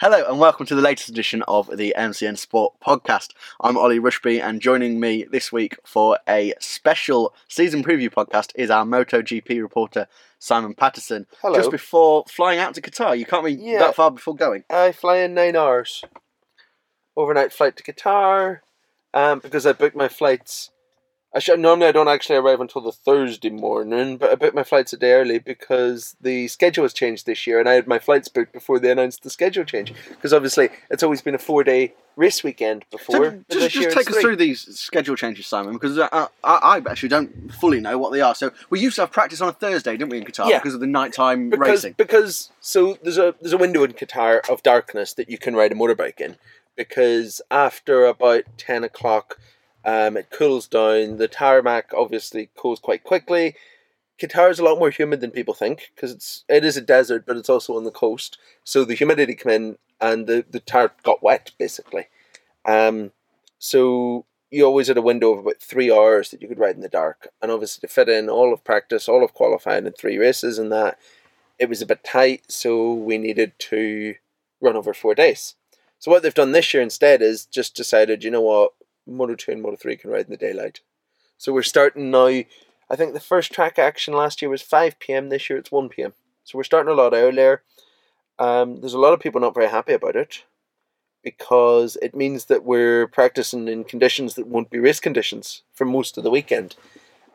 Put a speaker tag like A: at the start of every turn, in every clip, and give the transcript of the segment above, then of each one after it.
A: Hello and welcome to the latest edition of the MCN Sport podcast. I'm Ollie Rushby, and joining me this week for a special season preview podcast is our MotoGP reporter Simon Patterson.
B: Hello.
A: Just before flying out to Qatar, you can't be
B: Yeah.
A: that far before going.
B: I fly in nine hours. Overnight flight to Qatar. Um, because I booked my flights. I should, normally I don't actually arrive until the Thursday morning, but I booked my flights a day early because the schedule has changed this year, and I had my flights booked before they announced the schedule change. Because obviously it's always been a four day race weekend before.
A: So just, just take us through these schedule changes, Simon, because uh, I, I actually don't fully know what they are. So we used to have practice on a Thursday, didn't we, in Qatar,
B: Yeah.
A: because of the nighttime
B: because
A: racing?
B: because so there's a there's a window in Qatar of darkness that you can ride a motorbike in because after about ten o'clock, um, it cools down. The tarmac obviously cools quite quickly. Qatar is a lot more humid than people think because it's it is a desert, but it's also on the coast. So the humidity come in and the the tar got wet basically. Um, so you always had a window of about three hours that you could ride in the dark, and obviously to fit in all of practice, all of qualifying, and three races and that, it was a bit tight. So we needed to run over four days. So what they've done this year instead is just decided, you know what, Moto two and Moto three can ride in the daylight. So we're starting now. I think the first track action last year was five p.m. This year it's one p.m. So we're starting a lot earlier. Um, there's a lot of people not very happy about it because it means that we're practicing in conditions that won't be race conditions for most of the weekend.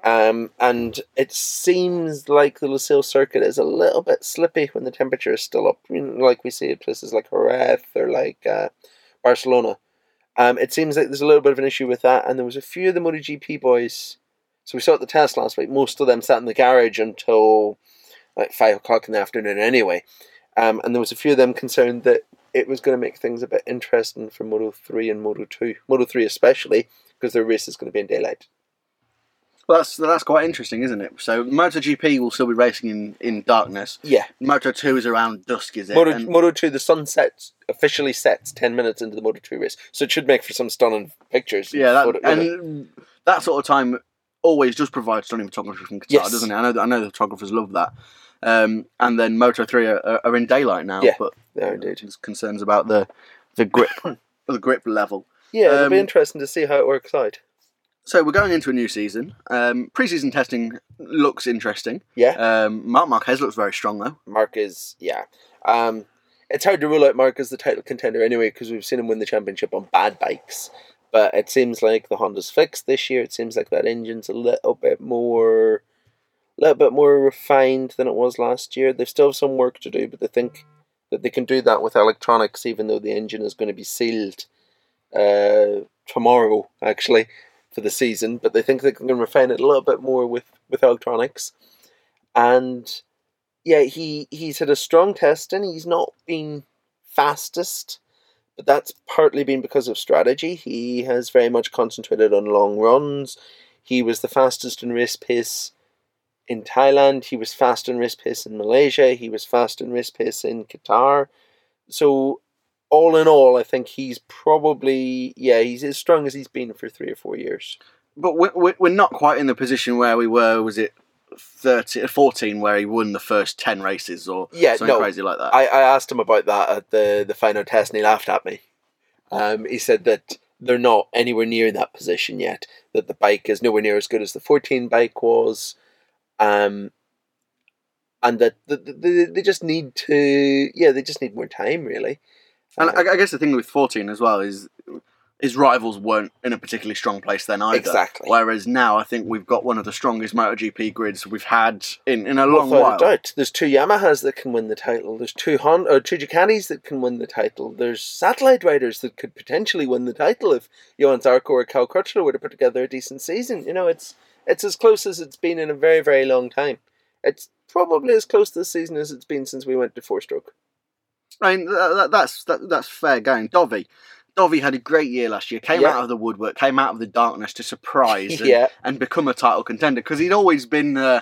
B: Um, and it seems like the Losail circuit is a little bit slippy when the temperature is still up, you know, like we see at places like Jerez or like uh, Barcelona. Um, it seems like there's a little bit of an issue with that, and there was a few of the MotoGP boys. So we saw at the test last week. Most of them sat in the garage until like five o'clock in the afternoon, anyway. Um, and there was a few of them concerned that it was going to make things a bit interesting for Moto three and Moto two, Moto three especially because their race is going to be in daylight.
A: Well, that's that's quite interesting, isn't it? So MotoGP will still be racing in, in darkness.
B: Yeah,
A: Moto Two is around dusk, is it?
B: Moto
A: And-
B: Moto two, the sun sets officially sets ten minutes into the Moto two race, so it should make for some stunning pictures.
A: yeah, that,
B: Photo-
A: and that sort of time always does provide stunning photography from Qatar,
B: Yes.
A: doesn't it? I know I know the photographers love that. Um, and then Moto Three are, are, in daylight now,
B: Yeah,
A: but
B: Yeah, indeed.
A: there's concerns about the the grip the grip level.
B: Yeah, it'll be
A: Um,
B: interesting to see how it works out.
A: So we're going into a new season. Um, preseason testing looks interesting.
B: Yeah,
A: Um, Marc Marquez looks very strong though.
B: Marc is yeah. Um, it's hard to rule out Marc as the title contender anyway because we've seen him win the championship on bad bikes. But it seems like the Honda's fixed this year. It seems like that engine's a little bit more, little bit more refined than it was last year. They still have some work to do, but they think that they can do that with electronics, even though the engine is going to be sealed uh, tomorrow, actually, for the season. But they think they can refine it a little bit more with with electronics, and yeah, he he's had a strong test and He's not been fastest, but that's partly been because of strategy. He has very much concentrated on long runs. He was the fastest in race pace in Thailand. He was fast in race pace in Malaysia. He was fast in race pace in Qatar. So, all in all, I think he's probably yeah he's as strong as he's been for three or four years.
A: But we're, we're we're not quite in the position where we were. Was it 13, 14 where he won the first ten races or
B: Yeah,
A: something
B: no,
A: crazy like that?
B: I, I asked him about that at the, the final test and he laughed at me. Um, he said that they're not anywhere near that position yet, that the bike is nowhere near as good as the 14 bike was, um, and that the, the, they just need to, yeah, they just need more time, really.
A: And
B: Uh,
A: I, I guess the thing with fourteen as well is his rivals weren't in a particularly strong place then either.
B: Exactly.
A: Whereas now I think we've got one of the strongest MotoGP grids we've had in, in a long
B: Without
A: while.
B: doubt. There's two Yamahas that can win the title. There's two Honda, or two Ducatis that can win the title. There's satellite riders that could potentially win the title if Johann Zarco or Cal Crutchlow were to put together a decent season. You know, it's it's as close as it's been in a very very long time. It's probably as close this season as it's been since we went to four stroke.
A: I mean, that, that, that's that, that's fair going. Dovi, Dovi had a great year last year. Came
B: Yeah.
A: out of the woodwork, came out of the darkness to surprise and,
B: Yeah.
A: and become a title contender because he'd always been uh,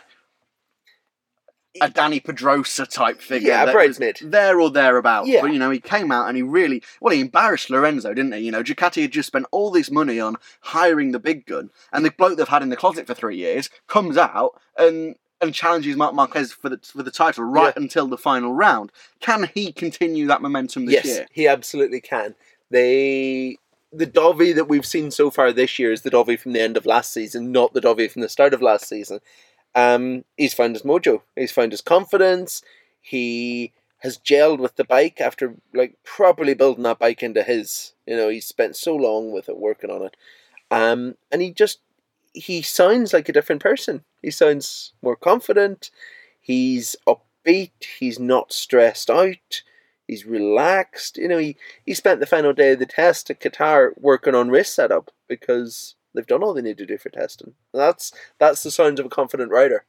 A: a Dani Pedrosa type figure.
B: Yeah,
A: that was
B: bridesmaid.
A: there or thereabouts.
B: Yeah.
A: But you know, he came out and he really well. He embarrassed Lorenzo, didn't he? You know, Ducati had just spent all this money on hiring the big gun, and the bloke they've had in the closet for three years comes out and and challenges Marc Marquez for the for the title right until the final round. Can he continue that momentum this
B: yes,
A: year?
B: he absolutely can. They the Dovi that we've seen so far this year is the Dovi from the end of last season, not the Dovi from the start of last season. Um, he's found his mojo. He's found his confidence. He has gelled with the bike after like properly building that bike into his. You know, he spent so long with it working on it. Um, and he just he sounds like a different person. He sounds more confident. He's upbeat. He's not stressed out. He's relaxed. You know, he, he spent the final day of the test at Qatar working on race setup because they've done all they need to do for testing. That's that's the sounds of a confident rider.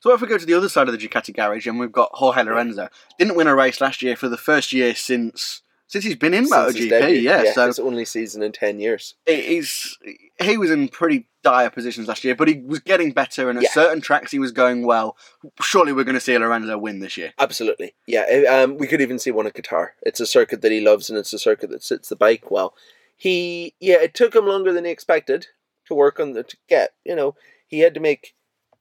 A: So if we go to the other side of the Ducati garage and we've got Jorge Lorenzo, didn't win a race last year for the first year since since he's been in
B: Since
A: MotoGP.
B: debut.
A: Yeah, so
B: his only season in ten years.
A: he's he was in pretty dire positions last year, but he was getting better, and at
B: Yeah.
A: certain tracks he was going well. Surely we're going to see Lorenzo win this year.
B: Absolutely, yeah. eh, Um, we could even see one at Qatar. It's a circuit that he loves, and it's a circuit that sits the bike well. He, yeah, it took him longer than he expected to work on the to get. You know, he had to make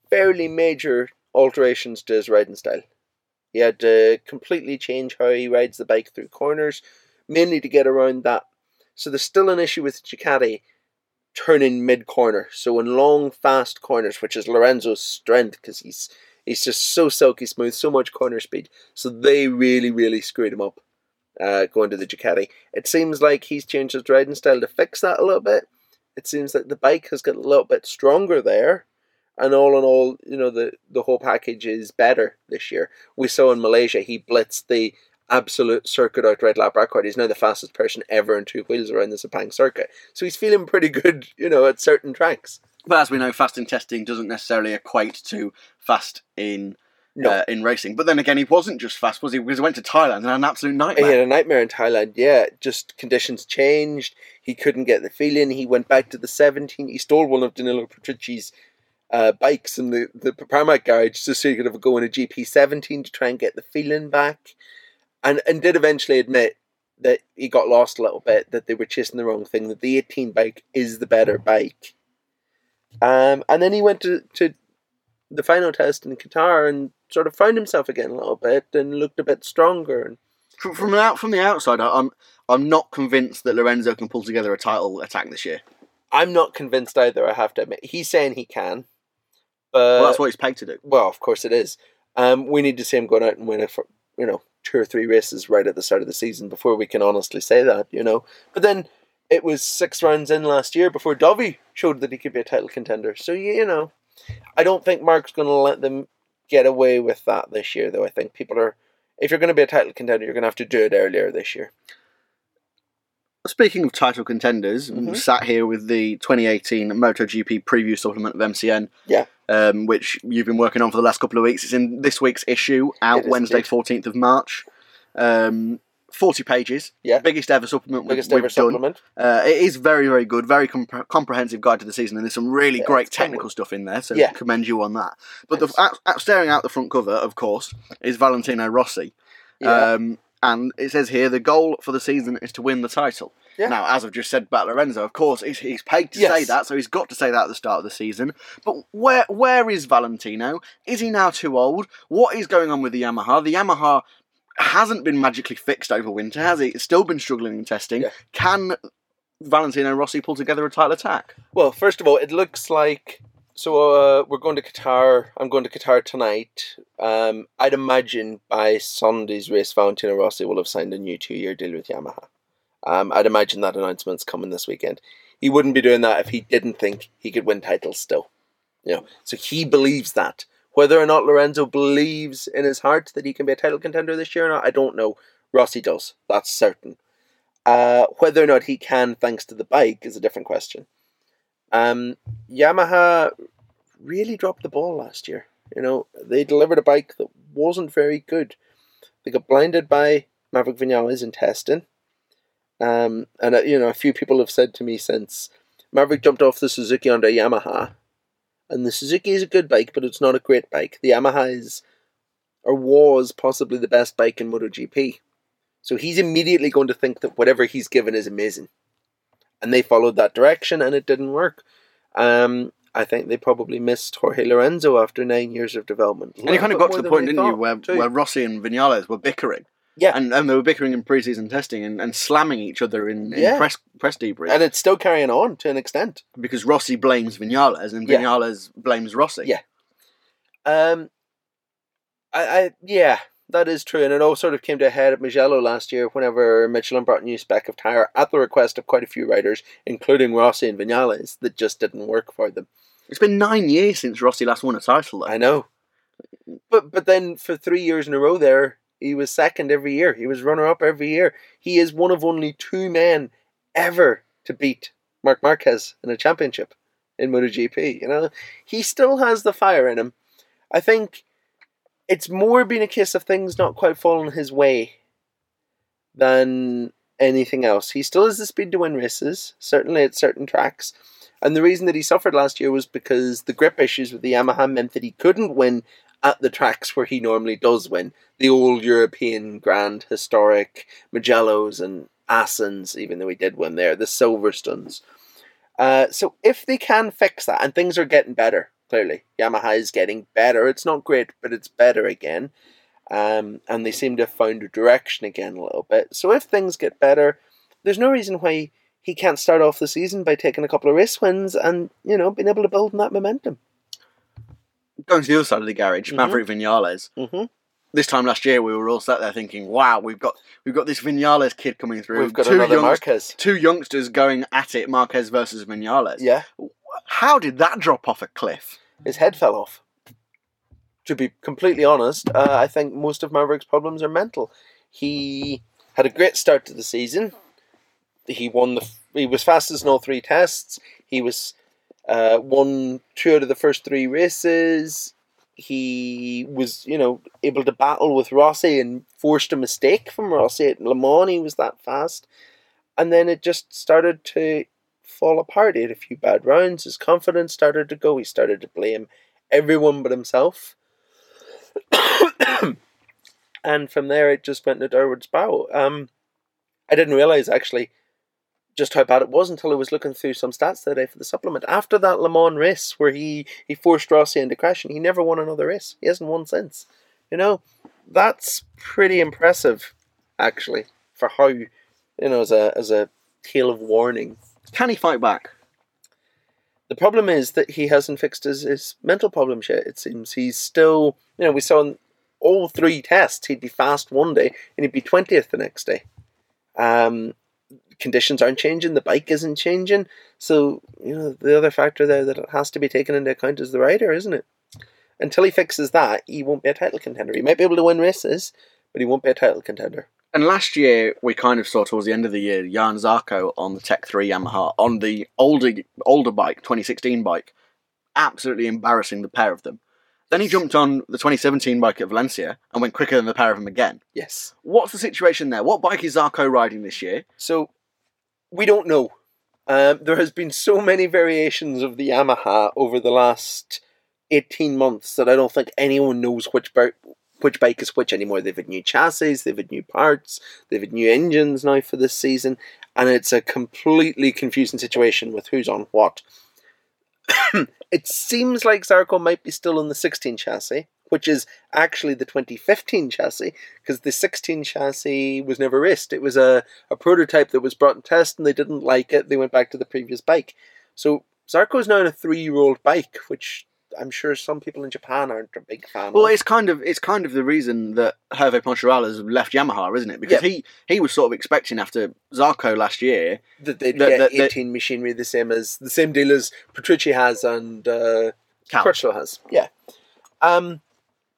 B: fairly major alterations to his riding style. He had to completely change how he rides the bike through corners, mainly to get around that. So there's still an issue with Ducati turning mid corner. So in long, fast corners, which is Lorenzo's strength, because he's he's just so silky smooth, so much corner speed. So they really, really screwed him up uh, going to the Ducati. It seems like he's changed his riding style to fix that a little bit. It seems that the bike has got a little bit stronger there. And all in all, you know, the, the whole package is better this year. We saw in Malaysia, he blitzed the absolute circuit out red lap record. He's now the fastest person ever in two wheels around the Sepang circuit. So he's feeling pretty good, you know, at certain tracks.
A: But as we know, fast in testing doesn't necessarily equate to fast in
B: No.
A: uh, in racing. But then again, he wasn't just fast, was he? Because he went to Thailand and had an absolute
B: He
A: nightmare.
B: had a nightmare in Thailand. Yeah, just conditions changed. He couldn't get the feeling. He went back to the 17. He stole one of Danilo Petrucci's uh, bikes in the, the Pramac garage just so he could have a go in a GP17 to try and get the feeling back. And, and did eventually admit that he got lost a little bit, that they were chasing the wrong thing, that the 18 bike is the better bike. Um, and then he went to, to the final test in Qatar and sort of found himself again a little bit and looked a bit stronger. And
A: From, from the out from the outside, I'm I'm not convinced that Lorenzo can pull together a title attack this year.
B: I'm not convinced either. I have to admit, he's saying he can, but
A: well, that's what he's paid to do.
B: well, of course it is. Um, we need to see him going out and win for you know two or three races right at the start of the season before we can honestly say that. You know, but then it was six rounds in last year before Dovi showed that he could be a title contender. So you know, I don't think Marc's going to let them get away with that this year. Though I think people are, if you're going to be a title contender, you're going to have to do it earlier this year.
A: Speaking of title contenders,
B: Mhm.
A: sat here with the 2018 MotoGP preview supplement of MCN.
B: Yeah.
A: Um, which you've been working on for the last couple of weeks. It's in this week's issue, out
B: is
A: Wednesday,
B: indeed.
A: 14th of March. Um, 40 pages.
B: Yeah.
A: Biggest ever supplement
B: Biggest
A: we've,
B: ever
A: we've done.
B: supplement.
A: Uh, it is very, very good. Very compre- comprehensive guide to the season, and there's some really
B: Yeah,
A: great technical stuff in there. So
B: Yeah.
A: commend you on that. But the,
B: Thanks.
A: out, out, staring out the front cover, of course, is Valentino Rossi.
B: Yeah.
A: Um, and it says here the goal for the season is to win the title.
B: Yeah.
A: Now, as I've just said about Lorenzo, of course, he's, he's paid to
B: Yes.
A: say that, so he's got to say that at the start of the season. But where where is Valentino? Is he now too old? What is going on with the Yamaha? The Yamaha hasn't been magically fixed over winter, has it? It's still been struggling in testing.
B: Yeah.
A: Can Valentino Rossi pull together a title attack?
B: Well, first of all, it looks like so. Uh, we're going to Qatar. I'm going to Qatar tonight. Um, I'd imagine by Sunday's race, Valentino Rossi will have signed a new two-year deal with Yamaha. Um, I'd imagine that announcement's coming this weekend. He wouldn't be doing that if he didn't think he could win titles still. You know, so he believes that. Whether or not Lorenzo believes in his heart that he can be a title contender this year or not, I don't know. Rossi does. That's certain. Uh, whether or not he can, thanks to the bike, is a different question. Um, Yamaha really dropped the ball last year. You know, they delivered a bike that wasn't very good. They got blinded by Maverick Vinales in testing. Um, and, uh, you know, a few people have said to me since Maverick jumped off the Suzuki onto a Yamaha. And the Suzuki is a good bike, but it's not a great bike. The Yamaha is, or was possibly the best bike in MotoGP. So he's immediately going to think that whatever he's given is amazing. And they followed that direction and it didn't work. Um, I think they probably missed Jorge Lorenzo after nine years of development.
A: And you kind of got to the point, didn't you, where,
B: too.
A: where Rossi and Vinales were bickering.
B: Yeah.
A: And, and they were bickering in preseason testing and, and slamming each other in, in
B: Yeah.
A: press press debrief
B: and it's still carrying on to an extent.
A: because Rossi blames Vinales and
B: Yeah.
A: Vinales blames Rossi.
B: Yeah. Um, I, I yeah, that is true, and it all sort of came to a head at Mugello last year whenever Michelin brought a new spec of tire at the request of quite a few riders, including Rossi and Vinales, that just didn't work for them.
A: It's been nine years since Rossi last won a title, though.
B: I know, but but then for three years in a row there, he was second every year. He was runner up every year. He is one of only two men ever to beat Marc Marquez in a championship in MotoGP. You know, he still has the fire in him. I think it's more been a case of things not quite falling his way than anything else. He still has the speed to win races, certainly at certain tracks. And the reason that he suffered last year was because the grip issues with the Yamaha meant that he couldn't win at the tracks where he normally does win. The old European Grand Historic Mugellos and Assens, even though he did win there, the Silverstones. Uh, so if they can fix that, and things are getting better, clearly. Yamaha is getting better. It's not great, but it's better again. Um, and they seem to have found a direction again a little bit. So if things get better, there's no reason why he can't start off the season by taking a couple of race wins and, you know, being able to build on that momentum.
A: Going to the other side of the garage,
B: Mhm.
A: Maverick Vinales.
B: Mm-hmm.
A: This time last year, we were all sat there thinking, "Wow, we've got we've got this Vinales kid coming through.
B: We've got
A: two
B: another Marquez.
A: two youngsters going at it, Marquez versus Vinales.
B: Yeah,
A: How did that drop off a cliff?
B: his head fell off. To be completely honest, uh, I think most of Maverick's problems are mental. He had a great start to the season. He won the. He was fastest in all three tests. He was uh, won two out of the first three races. He was, you know, able to battle with Rossi and forced a mistake from Rossi at Le Mans. He was that fast, and then it just started to fall apart. He had a few bad rounds. His confidence started to go. He started to blame everyone but himself. and from there, it just went to a downward spiral. Um, I didn't realize actually just how bad it was until I was looking through some stats today for the supplement. After that Le Mans race where he, he forced Rossi into crashing, he never won another race. He hasn't won since. You know, that's pretty impressive, actually, for how you know as a as a tale of warning.
A: Can he fight back?
B: The problem is that he hasn't fixed his, his mental problems yet. It seems he's still, you know, we saw in all three tests he'd be fast one day and he'd be twentieth the next day. Um, conditions aren't changing, the bike isn't changing, so you know the other factor there that has to be taken into account is the rider, isn't it? Until he fixes that, he won't be a title contender. He might be able to win races, but he won't be a title contender.
A: And last year, we kind of saw towards the end of the year, Jan Zarco on the Tech 3 Yamaha, on the older older bike, 2016 bike, absolutely embarrassing the pair of them. Then he jumped on the 2017 bike at Valencia and went quicker than the pair of them again.
B: Yes.
A: What's the situation there? What bike is Zarco riding this year?
B: So we don't know. Um, there has been so many variations of the Yamaha over the last eighteen months that I don't think anyone knows which bike which bike is which anymore. They've had new chassis, they've had new parts, they've had new engines now for this season, and it's a completely confusing situation with who's on what. it seems like Zarco might be still on the 16 chassis, which is actually the 2015 chassis, because the 16 chassis was never raced. It was a, a prototype that was brought in test and they didn't like it. They went back to the previous bike. So Zarco is now on a three year old bike, which I'm sure some people in Japan aren't a big fan
A: Well,
B: of.
A: it's kind of it's kind of the reason that Hervé Poncharal has left Yamaha, isn't it? Because
B: Yeah.
A: he he was sort of expecting after Zarco last year.
B: that they'd
A: the-
B: get
A: the- the-
B: 18 machinery the same as the same deal as Petrucci has and uh,
A: Cal.
B: Has. Yeah. Um.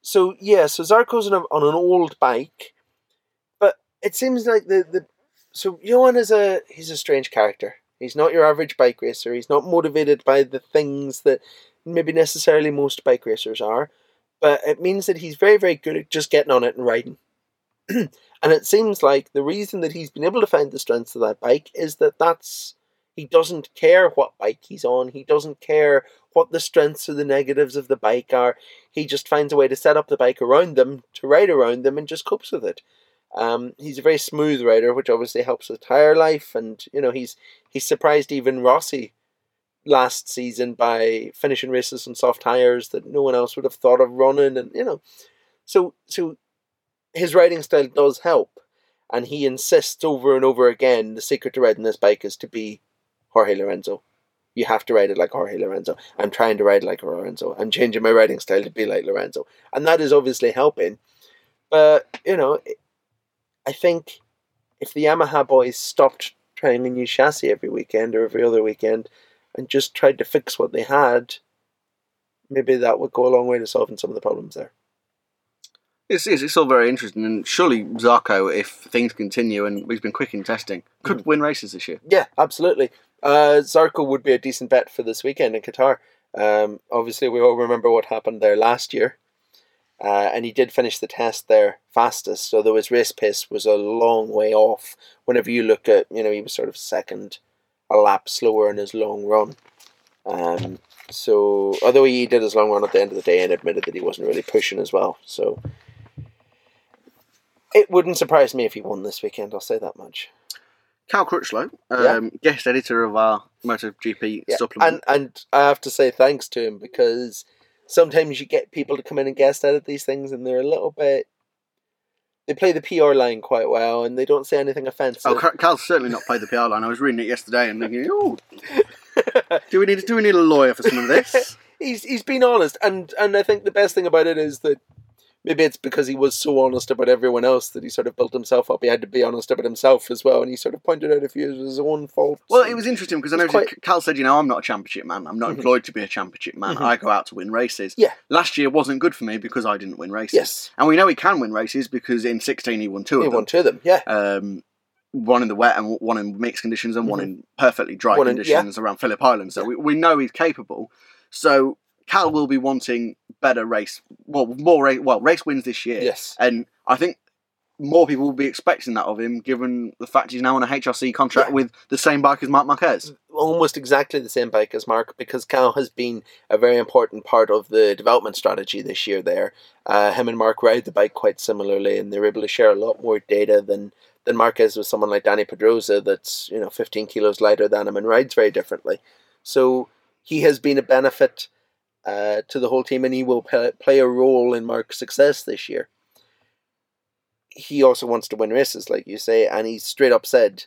B: So yeah, so Zarco's on, on an old bike, but it seems like the the so Johann is a he's a strange character. He's not your average bike racer. He's not motivated by the things that maybe necessarily most bike racers are, but it means that he's very very good at just getting on it and riding. and it seems like the reason that he's been able to find the strengths of that bike is that that's he doesn't care what bike he's on. He doesn't care what the strengths or the negatives of the bike are. He just finds a way to set up the bike around them, to ride around them, and just copes with it. Um, he's a very smooth rider, which obviously helps with tire life, and you know he's he's surprised even Rossi last season by finishing races on soft tires that no one else would have thought of running, and you know, so so his riding style does help, and he insists over and over again the secret to riding this bike is to be Jorge Lorenzo. You have to ride it like Jorge Lorenzo. I'm trying to ride like Lorenzo. I'm changing my riding style to be like Lorenzo, and that is obviously helping. But you know, I think if the Yamaha boys stopped trying a new chassis every weekend or every other weekend and just tried to fix what they had, maybe that would go a long way to solving some of the problems there.
A: It's, it's, it's all very interesting, and surely Zarco, if things continue and he's been quick in testing, could
B: Mm.
A: win races this year.
B: Yeah, absolutely. Uh, Zarco would be a decent bet for this weekend in Qatar. Um, obviously, we all remember what happened there last year. Uh, and he did finish the test there fastest, although his race pace was a long way off. Whenever you look at, you know, he was sort of second, a lap slower in his long run. Um, so, although he did his long run at the end of the day and admitted that he wasn't really pushing as well, so it wouldn't surprise me if he won this weekend. I'll say that much.
A: Cal Crutchlow, um,
B: Yeah.
A: guest editor of our MotoGP
B: Yeah,
A: supplement.
B: And and I have to say thanks to him because sometimes you get people to come in and guest edit these things and they're a little bit they play the PR line quite well and they don't say anything offensive.
A: Oh, Cal- Cal's certainly not played the PR line. I was reading it yesterday and thinking, oh, do we need do we need a lawyer for some of this?
B: he's he's been honest and and I think the best thing about it is that maybe it's because he was so honest about everyone else that he sort of built himself up. He had to be honest about himself as well and he sort of pointed out a few of his own faults.
A: Well, it was interesting because I know
B: quite-
A: Cal said, you know, I'm not a championship man. I'm not
B: Mhm.
A: employed to be a championship man.
B: Mhm.
A: I go out to win races.
B: Yeah.
A: Last year wasn't good for me because I didn't win races.
B: Yes.
A: And we know he can win races because in 16 he won two
B: He
A: of them.
B: He won two of them, yeah.
A: um, one in the wet and one in mixed conditions and one in perfectly dry
B: Mm-hmm. One in-
A: conditions around Phillip Island. So we, we know he's capable. So Cal will be wanting better race, well, more race, well, race wins this year.
B: Yes.
A: And I think more people will be expecting that of him, given the fact he's now on a HRC contract
B: Yeah.
A: with the same bike as Marc Marquez.
B: almost exactly the same bike as Marc because Cal has been a very important part of the development strategy this year. There, uh, him and Marc ride the bike quite similarly, and they're able to share a lot more data than than Marquez with someone like Dani Pedrosa that's you know 15 kilos lighter than him and rides very differently. So he has been a benefit uh, to the whole team, and he will play, a role in Marc's success this year. He also wants to win races, like you say, and he straight up said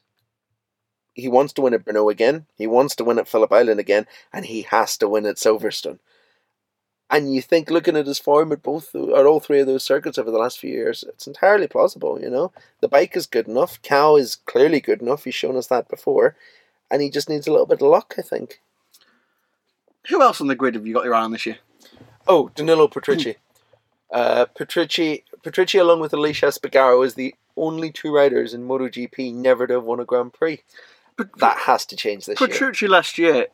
B: he wants to win at Brno again. He wants to win at Phillip Island again, and he has to win at Silverstone. And you think, looking at his form at both, at all three of those circuits over the last few years, it's entirely plausible. You know, the bike is good enough. Cal is clearly good enough. He's shown us that before, and he just needs a little bit of luck, I think.
A: Who else on the grid have you got your eye on this year?
B: Oh, Danilo Petrucci. uh, Petrucci, Petrucci, along with Aleix Espargaro, is the only two riders in MotoGP never to have won a Grand Prix. But That has to change this year.
A: Petrucci last year,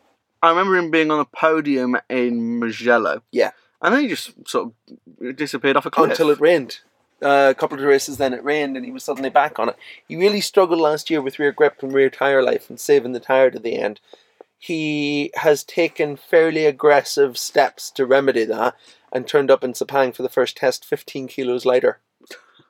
A: I remember him being on a podium in Mugello.
B: Yeah.
A: And then he just sort of disappeared off a cliff.
B: until it rained. Uh, a couple of races, then it rained, and he was suddenly back on it. He really struggled last year with rear grip and rear tire life and saving the tire to the end. He has taken fairly aggressive steps to remedy that and turned up in Sepang for the first test 15 kilos lighter.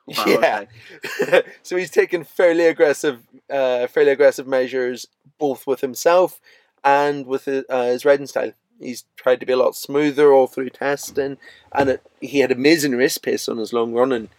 A: Wow,
B: yeah. so he's taken fairly aggressive, uh, fairly aggressive measures both with himself and with his, uh, his riding style. He's tried to be a lot smoother all through testing, and it, he had amazing race pace on his long run in,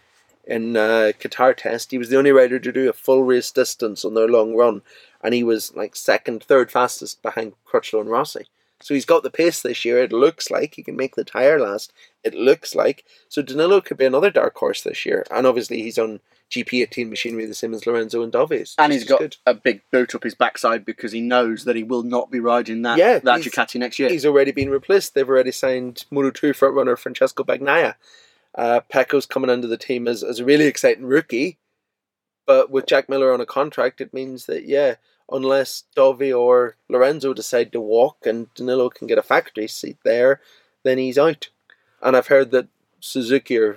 B: in uh, Qatar test. He was the only rider to do a full race distance on their long run, and he was like second, third fastest behind Crutchlow and Rossi. So he's got the pace this year. It looks like he can make the tire last. It looks like so Danilo could be another dark horse this year, and obviously he's on GP18 machinery the same as Lorenzo and Dovis.
A: And he's got
B: good.
A: a big boot up his backside because he knows that he will not be riding that,
B: Yeah,
A: that Ducati next year.
B: He's already been replaced. They've already signed Moto 2 frontrunner Francesco Bagnaia. Uh, Pecco's coming under the team as, as a really exciting rookie, but with Jack Miller on a contract, it means that yeah, unless Dovi or Lorenzo decide to walk and Danilo can get a factory seat there, then he's out. And I've heard that Suzuki are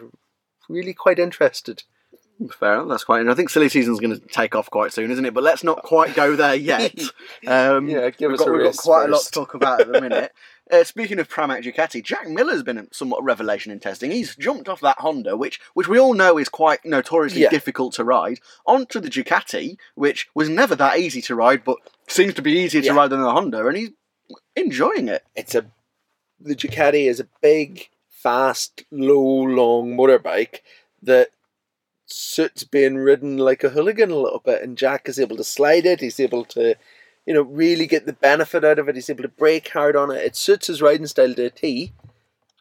B: really quite interested.
A: Fair enough, that's quite. And I think silly season's going to take off quite soon, isn't it? But let's not quite go there yet. Um,
B: Yeah, give
A: we've
B: us
A: got,
B: a
A: we've got quite a lot to talk about at the minute. uh, speaking of Pramac Ducati, Jack Miller's been a somewhat revelation in testing. He's jumped off that Honda, which which we all know is quite notoriously
B: Yeah.
A: difficult to ride, onto the Ducati, which was never that easy to ride, but seems to be easier to ride than the Honda, and he's enjoying it.
B: It's a the Ducati is a big, fast, low, long motorbike that suits being ridden like a hooligan a little bit, and Jack is able to slide it. He's able to, you know, really get the benefit out of it. He's able to break hard on it. It suits his riding style to a T,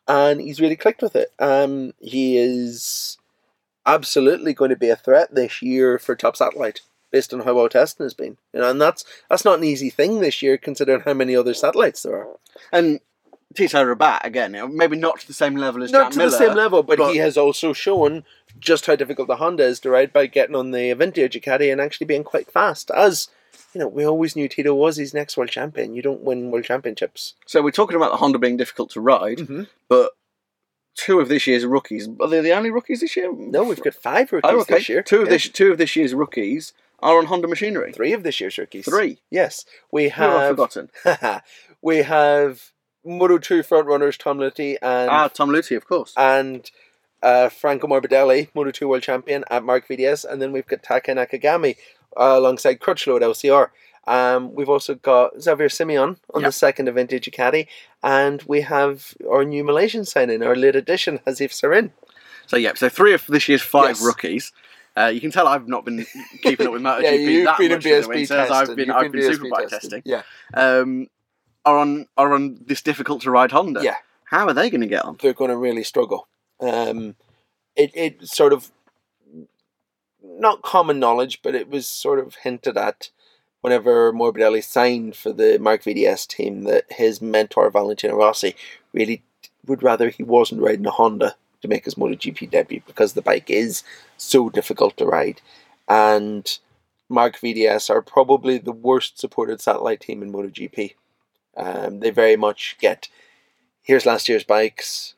B: and he's really clicked with it. Um, he is absolutely going to be a threat this year for Top Satellite based on how well testing has been. You know, and that's that's not an easy thing this year considering how many other satellites there are.
A: And Tito Rabat again, maybe not to the same level as
B: Not
A: Jack
B: to
A: Miller.
B: the same level, but,
A: but-
B: he has also shown just how difficult the Honda is to ride by getting on the Avintia Ducati and actually being quite fast. As you know, we always knew Tito was his next world champion. You don't win world championships.
A: So we're talking about the Honda being difficult to ride,
B: Mm-hmm.
A: but two of this year's rookies are they the only rookies this year?
B: No, we've got five rookies
A: oh, okay.
B: this year.
A: Two of
B: Yeah.
A: this two of this year's rookies are on Honda machinery.
B: three of this year's rookies.
A: Three.
B: Yes, we
A: Who have I forgotten?
B: we have Moto Two front runners Tom Lüthi and
A: Ah, Tom Lüthi, of course.
B: and uh, Franco Morbidelli, Moto 2 World Champion at Marc VDS, and then we've got Taka Nakagami uh, alongside Crutchlow at LCR. Um, we've also got Xavier Simeon on
A: Yep.
B: the second Avintia Ducati, and we have our new Malaysian signing, our late addition, Hafizh Syahrin.
A: So yeah, so three of this year's five
B: Yes.
A: rookies. Uh, you can tell I've not been keeping up with MotoGP
B: yeah, you've
A: that
B: been in
A: much in the
B: BSB
A: winters.
B: testing.
A: I've been
B: You've
A: I've been,
B: BSB
A: superbike testing.
B: Yeah,
A: Um, are on are on this difficult to ride Honda.
B: Yeah.
A: How are they going to get on?
B: they're going to really struggle. Um, it it sort of not common knowledge, but it was sort of hinted at whenever Morbidelli signed for the Marc VDS team that his mentor Valentino Rossi really would rather he wasn't riding a Honda to make his MotoGP debut because the bike is so difficult to ride, and Marc VDS are probably the worst supported satellite team in MotoGP. Um, they very much get here's last year's bikes.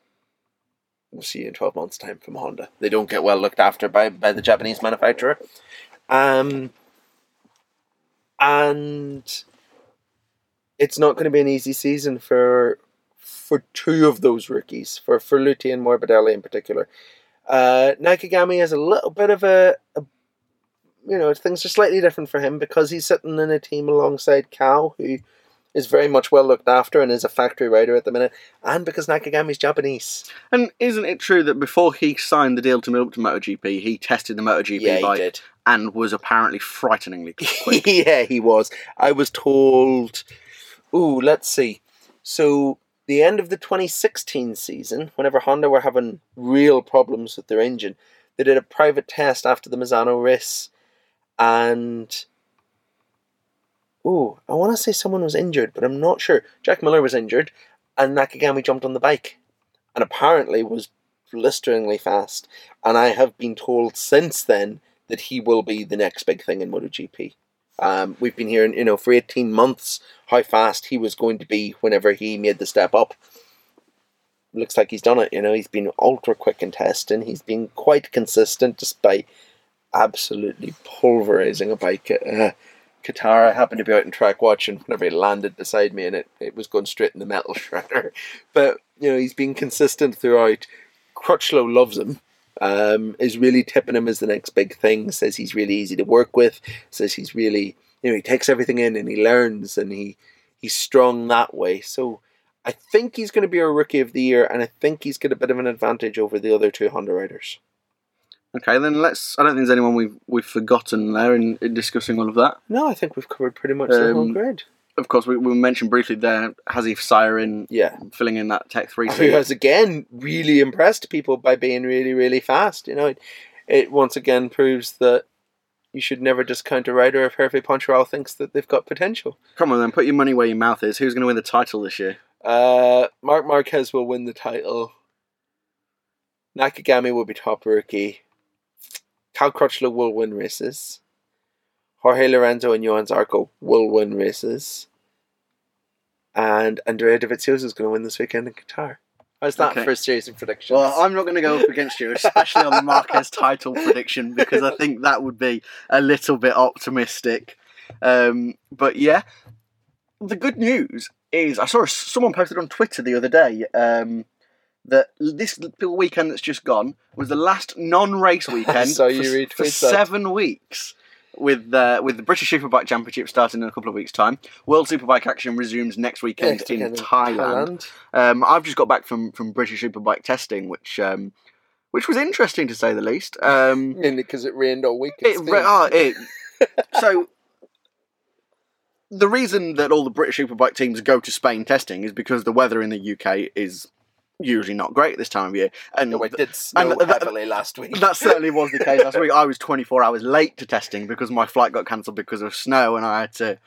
B: We'll see you in 12 months' time from Honda. They don't get well looked after by, by the Japanese manufacturer. Um, and it's not going to be an easy season for for two of those rookies, for, for Lüthi and Morbidelli in particular. Uh, Nakagami has a little bit of a, a, you know, things are slightly different for him because he's sitting in a team alongside Cal, who is very much well looked after and is a factory rider at the minute, and because Nakagami's Japanese.
A: And isn't it true that before he signed the deal to move up to MotoGP, he tested the MotoGP
B: yeah,
A: bike
B: did.
A: and was apparently frighteningly quick?
B: yeah, he was. I was told. Ooh, let's see. So the end of the 2016 season, whenever Honda were having real problems with their engine, they did a private test after the Misano race, and ooh, I want to say someone was injured, but I'm not sure. Jack Miller was injured, and Nakagami jumped on the bike, and apparently was blisteringly fast. And I have been told since then that he will be the next big thing in MotoGP. Um, we've been hearing, you know, for 18 months how fast he was going to be whenever he made the step up. Looks like he's done it, you know, he's been ultra quick in testing. He's been quite consistent despite absolutely pulverizing a bike uh, Qatar. I happened to be out in track watching whenever he landed beside me and it, it was going straight in the metal shredder. But, you know, he's been consistent throughout. Crutchlow loves him um, is really tipping him as the next big thing. Says he's really easy to work with. Says he's really, you know, he takes everything in and he learns and he he's strong that way. So I think he's going to be our rookie of the year, and I think he's got a bit of an advantage over the other two Honda riders.
A: Okay, then let's. I don't think there's anyone we've we've forgotten there in, in discussing all of that.
B: No, I think we've covered pretty much the whole
A: Um,
B: grid.
A: Of course, we, we mentioned briefly there Hafizh Syahrin
B: Yeah.
A: filling in that Tech Three
B: Who
A: seat.
B: has again really impressed people by being really, really fast. You know, it, it once again proves that you should never discount a rider if Hervé Poncharal thinks that they've got potential.
A: Come on, then, put your money where your mouth is. Who's going to win the title this year?
B: Uh, Marc Marquez will win the title. Nakagami will be top rookie. Cal Crutchlow will win races. Jorge Lorenzo and Johann Zarco will win races. And Andrea Dovizioso is going to win this weekend in Qatar. How's that
A: Okay.
B: for a series of predictions?
A: Well, I'm not going to go up against you, especially on the Marquez title prediction, because I think that would be a little bit optimistic. Um, but yeah, the good news is I saw someone posted on Twitter the other day um, that this weekend that's just gone was the last non-race weekend
B: saw
A: for,
B: you
A: for seven weeks. with uh, with the British Superbike Championship starting in a couple of weeks' time. World Superbike action resumes next weekend
B: Yeah,
A: in
B: again,
A: Thailand. Um, I've just got back from, from British Superbike testing, which um, which was interesting to say the least. Um,
B: Mainly because it rained all week. in
A: it,
B: Spain.
A: oh, it, so the reason that all the British Superbike teams go to Spain testing is because the weather in the UK is usually not great this time of year, and
B: No, it did snow
A: and that-
B: heavily last week.
A: that certainly was the case last week. I was 24 hours late to testing because my flight got cancelled because of snow, and I had to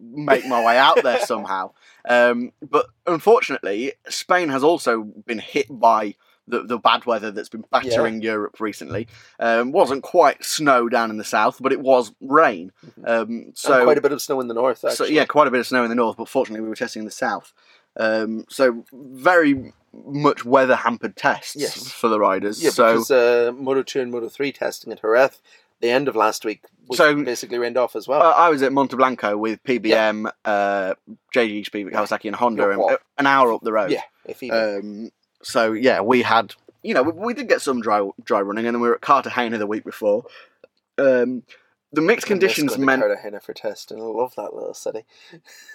A: make my way out there somehow. Um, but unfortunately, Spain has also been hit by the, the bad weather that's been battering Europe recently. Um, wasn't quite snow down in the south, but it was rain. Um, so
B: and quite a bit of snow in the north. Actually.
A: so yeah, quite a bit of snow in the north, but fortunately we were testing in the south. Um, so very much weather hampered tests
B: Yes.
A: for the riders.
B: Yeah,
A: so
B: because uh, Moto two and Moto three testing at Jerez, the end of last week was
A: So-
B: basically rained off as well.
A: uh, I was at Monteblanco with PBM, uh, JG Speed, Kawasaki, and Honda, and,
B: what?
A: an hour up the road.
B: yeah, if even.
A: Um, so yeah, we had you know we, we did get some dry dry running, and then we were at Cartagena the week before. Um, the mixed
B: miss
A: conditions meant
B: Cartagena for testing. I love that little city.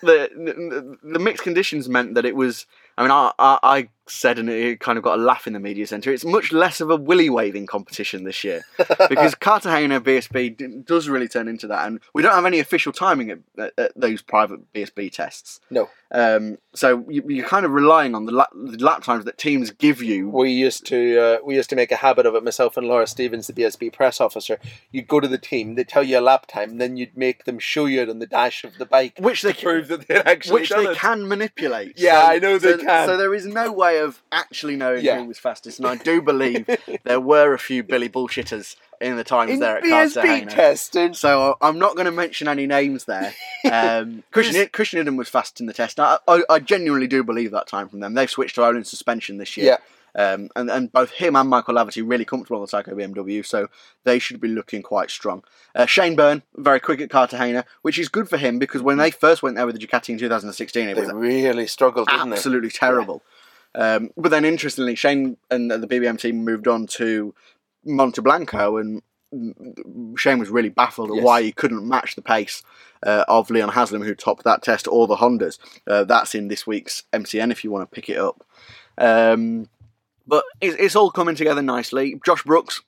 A: the, the the mixed conditions meant that it was. I mean, I, I, I said, and it kind of got a laugh in the media centre. It's much less of a willy waving competition this year because Cartagena BSB d- does really turn into that, and we don't have any official timing at, at, at those private BSB tests.
B: No.
A: Um, so you, you're kind of relying on the lap, the lap times that teams give you.
B: We used to uh, we used to make a habit of it. Myself and Laura Stevens, the BSB press officer, you'd go to the team, they tell you a lap time, and then you'd make them show you it on the dash of the bike,
A: Which they
B: to prove that they'd actually
A: which they
B: it.
A: can manipulate.
B: Yeah, I know they
A: so,
B: can.
A: So there is no way of actually knowing
B: Yeah.
A: who was fastest, and I do believe there were a few Billy bullshitters in the times
B: In
A: there at
B: BSB
A: Cartagena.
B: testing.
A: So I'm not going to mention any names there. Um, Christian Christian was fast in the test. I, I, I genuinely do believe that time from them. They've switched to Olin suspension this year. Um, and, and both him and Michael Laverty really comfortable on the Tyco BMW, so they should be looking quite strong. Uh, Shane Byrne, very quick at Cartagena, which is good for him because when they first went there with the Ducati in 2016, it
B: They
A: was
B: really struggled, didn't they?
A: absolutely terrible. Um, but then, interestingly, Shane and the PBM team moved on to Monteblanco, and mm, Shane was really baffled at
B: Yes.
A: why he couldn't match the pace uh, of Leon Haslam, who topped that test, or the Hondas. Uh, that's in this week's MCN if you want to pick it up. Um, but it's, it's all coming together nicely. Josh Brooks.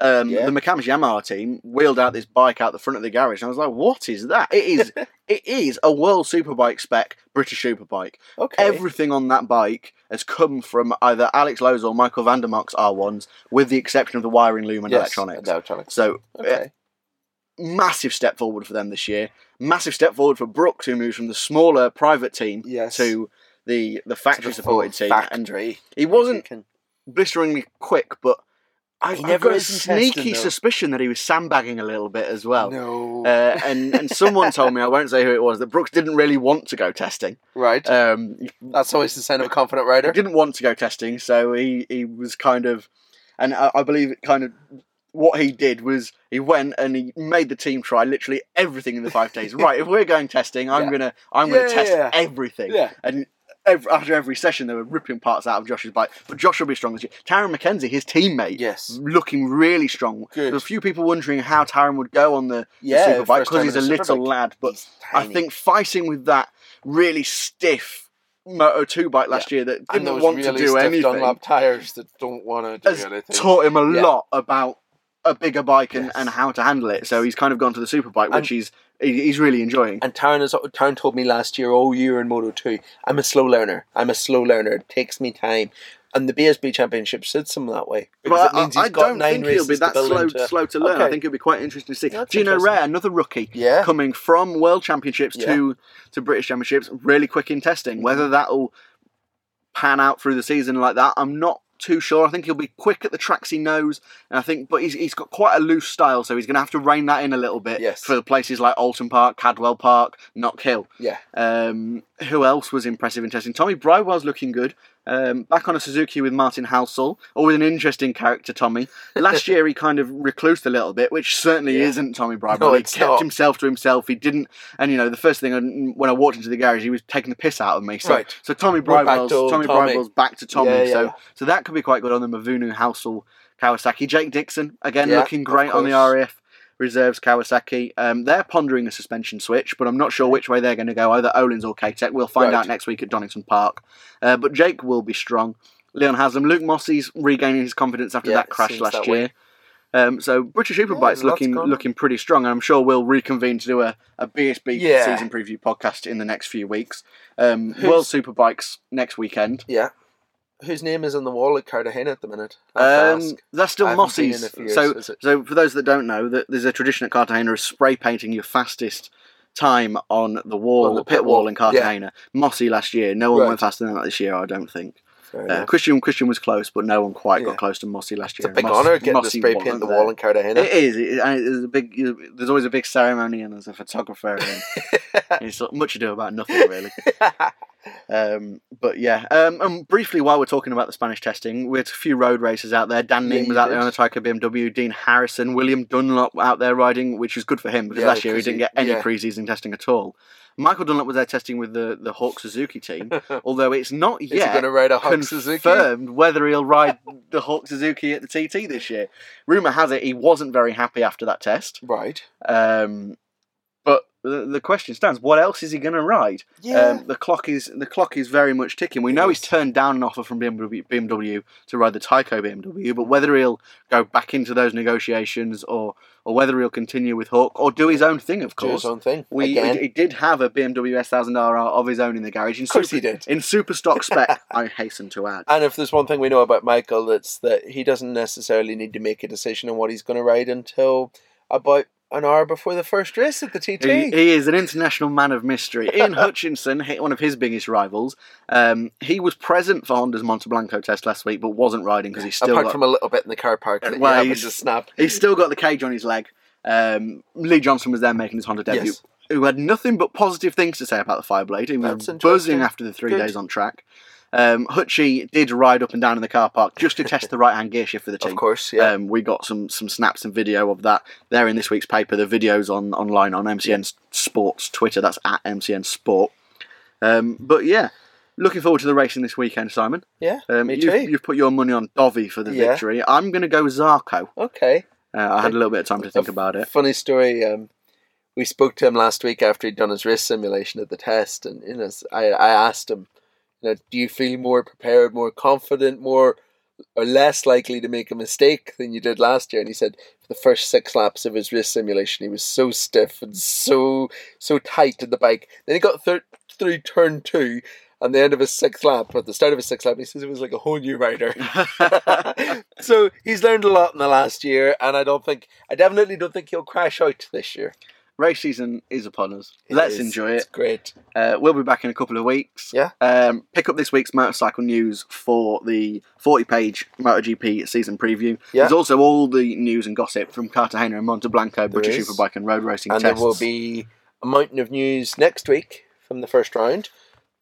A: Um,
B: Yeah.
A: The McAMS Yamaha team wheeled out this bike out the front of the garage, and I was like, "What is that? It is, it is a World Superbike spec British Superbike.
B: Okay.
A: Everything on that bike has come from either Alex Lowes' or Michael van der Mark's R1s, with the exception of the wiring loom and
B: Yes,
A: electronics.
B: electronics.
A: So, uh,
B: Okay.
A: massive step forward for them this year. Massive step forward for Brooks, who moves from the smaller private team
B: Yes.
A: to the the factory supported team. And
B: factory.
A: he wasn't blisteringly quick, but I,
B: never
A: got a
B: is in testing,
A: sneaky suspicion that he was sandbagging a little bit as well.
B: no.
A: Uh, and and someone told me I won't say who it was that Brooks didn't really want to go testing.
B: right.
A: Um,
B: That's always the sign of a confident
A: he
B: rider.
A: didn't want to go testing, so he, he was kind of, and I, I believe it kind of what he did was he went and he made the team try literally everything in the five days. right, if we're going testing, I'm
B: Yeah.
A: gonna I'm
B: Yeah,
A: gonna test
B: yeah.
A: everything.
B: Yeah.
A: And every, after every session, they were ripping parts out of Josh's bike. But Josh will be strong this year. Tarran Mackenzie, his teammate,
B: Yes.
A: looking really strong.
B: Good.
A: There were a few people wondering how Taron would go on the, the
B: Yeah,
A: superbike because he's a little
B: superbike.
A: lad. But I think fighting with that really stiff Moto 2 bike last year that didn't
B: those
A: want
B: really
A: to do anything
B: Dunlop tires that don't want to do
A: has
B: anything.
A: taught him a
B: Yeah.
A: lot about a bigger bike and,
B: Yes.
A: and how to handle it. So he's kind of gone to the superbike, which
B: And-
A: he's he- he's really enjoying.
B: And Tarran, has, Tarran told me last year, oh, you're in Moto 2. I'm a slow learner. I'm a slow learner. It takes me time. And the BSB Championship sits him that way. Because
A: But
B: it means
A: I, I don't think he'll be
B: to
A: that slow
B: into.
A: slow to learn. I think it'll be quite interesting to see.
B: That's
A: Gino. Rea, another rookie,
B: Yeah.
A: coming from World Championships
B: Yeah.
A: to to British Championships, really quick in testing. Whether mm-hmm. that'll pan out through the season like that, I'm not too sure. I think he'll be quick at the tracks he knows, and I think, but he's, he's got quite a loose style, so he's going to have to rein that in a little bit
B: Yes.
A: for the places like Oulton Park, Cadwell Park, Knock Hill.
B: Yeah.
A: Um, who else was impressive in testing? Tommy Bridewell's looking good. Um, back on a Suzuki with Martin Halsall, always an interesting character, Tommy. Last year he kind of reclused a little bit, which certainly
B: Yeah.
A: isn't Tommy Bridewell.
B: No,
A: he kept
B: not.
A: himself to himself. He didn't, and you know, the first thing I- when I walked into the garage, he was taking the piss out of me. So,
B: Right.
A: so Tommy
B: back to
A: Tommy,
B: Tommy.
A: Back to Tommy.
B: Yeah, yeah.
A: So, so that could be quite good on the Mavunu Halsall Kawasaki. Jake Dixon again looking great on the. RAF reserves Kawasaki. Um, they're pondering a suspension switch, but I'm not sure which way they're going to go, either Öhlins or K-Tech. We'll find
B: Right.
A: out next week at Donington Park. Uh, but Jake will be strong. Leon Haslam, Luke Mossey's regaining his confidence after
B: Yeah,
A: that crash last
B: that
A: year. Um, so British Superbike's
B: lots
A: looking looking pretty strong, and I'm sure we'll reconvene to do a, a BSB
B: Yeah.
A: season preview podcast in the next few weeks. Um, World Superbikes next weekend.
B: Yeah. Whose name is on the wall at Cartagena at the minute? I have to
A: Um, that's still
B: I haven't been in Mossey's.
A: So, so for those that don't know, that there's a tradition at Cartagena of spray painting your fastest time on the wall,
B: On the
A: pit
B: pit
A: wall
B: wall,
A: in Cartagena. Mossey last year, no one
B: Right.
A: went faster than that this year, I don't think. Uh. Christian Christian was close, but no one quite
B: Yeah.
A: got close to Mossey last year.
B: It's a big
A: Moss-
B: honour getting
A: Mossey
B: to spray paint the wall in Cartagena.
A: It is. It, there's a big. There's always a big ceremony, and there's a photographer, and it's much ado about nothing really. Um, but yeah, um, and briefly while we're talking about the Spanish testing, we had a few road races out there. Dan
B: Yeah,
A: Kneen was out there on a Tyco BMW. Dean Harrison, William Dunlop out there riding, which was good for him because
B: Yeah,
A: last year he didn't get any
B: yeah.
A: pre-season testing at all. Michael Dunlop was there testing with the the Hawk Suzuki team, although it's not
B: Is
A: yet
B: going ride a Hawk Suzuki?
A: confirmed whether he'll ride the Hawk Suzuki at the TT this year. Rumor has it he wasn't very happy after that test.
B: Right.
A: Um, but the, the question stands: What else is he going to ride?
B: Yeah.
A: Um, the clock is the clock is very much ticking. We know he's turned down an offer from BMW, BMW to ride the Tyco BMW, but whether he'll go back into those negotiations or or whether he'll continue with Hawk or do his own thing, of course.
B: Do his own thing.
A: We
B: Again.
A: he, did have a BMW S1000R of his own in the garage. In
B: Of course
A: super,
B: he did.
A: In super stock spec, I hasten to add.
B: And if there's one thing we know about Michael, it's that he doesn't necessarily need to make a decision on what he's going to ride until about an hour before the first race at the TT.
A: He, he is an international man of mystery. Ian Hutchinson, he- one of his biggest rivals, um, he was present for Honda's Monte Blanco test last week, but wasn't riding because he's still
B: Apart
A: got,
B: from a little bit in the car park that
A: Well,
B: you happened
A: he's-
B: to snap.
A: he's still got the cage on his leg. Um, Lee Johnson was there making his Honda debut,
B: Yes.
A: who had nothing but positive things to say about the Fireblade. He was buzzing after the three
B: Good.
A: days on track. Um, Hutchie did ride up and down in the car park just to test the right hand gear shift for the team.
B: Of course, yeah.
A: Um, we got some some snaps and video of that there in this week's paper. The videos on online on MCN Sports Twitter. That's at MCN Sport. Um, but yeah, looking forward to the racing this weekend, Simon.
B: yeah,
A: Um,
B: me
A: you've,
B: too.
A: you've put your money on Dovi for the
B: Yeah.
A: victory. I'm going to go Zarco.
B: Okay.
A: Uh, I had a little bit of time to think about it.
B: Funny story. Um, we spoke to him last week after he'd done his race simulation at the test, and you know, I I asked him, know, do you feel more prepared, more confident, more or less likely to make a mistake than you did last year? And he said for the first six laps of his race simulation, he was so stiff and so so tight in the bike. Then he got thir- through turn two. On the end of his sixth lap, at the start of his sixth lap, he says it was like a whole new rider. so he's learned a lot in the last year, and I don't think, I definitely don't think he'll crash out this year.
A: Race season is upon us.
B: It
A: Let's
B: is.
A: enjoy
B: It's
A: it.
B: great.
A: Uh, we'll be back in a couple of weeks.
B: Yeah.
A: Um, pick up this week's motorcycle news for the 40 page MotoGP season preview.
B: Yeah.
A: There's also all the news and gossip from Cartagena and Monte Blanco, British
B: is.
A: Superbike and road racing
B: And
A: tests.
B: there will be a mountain of news next week from the first round.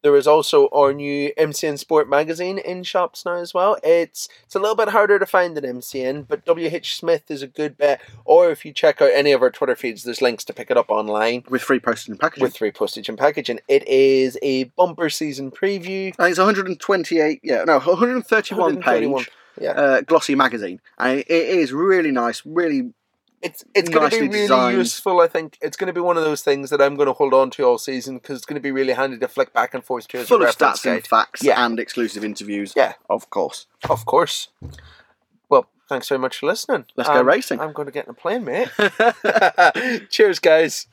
B: There is also our new MCN Sport magazine in shops now as well. It's it's a little bit harder to find than MCN, but WH Smith is a good bet. Or if you check out any of our Twitter feeds, there's links to pick it up online
A: with free postage and packaging.
B: with free postage and packaging. It is a bumper season preview.
A: Uh, it's 128, yeah, no, 131
B: 131,
A: page
B: Yeah.
A: uh, glossy magazine. And it it is really nice, really
B: It's it's going to be really
A: designed.
B: useful. I think it's going to be one of those things that I'm going to hold on to all season because it's going to be really handy to flick back and forth to as a
A: full of
B: reference
A: stats and facts
B: Yeah.
A: and exclusive interviews.
B: Yeah.
A: Of course.
B: Of course. Well, thanks very much for listening.
A: Let's go
B: Um,
A: racing.
B: I'm going to get in a plane, mate. Cheers, guys.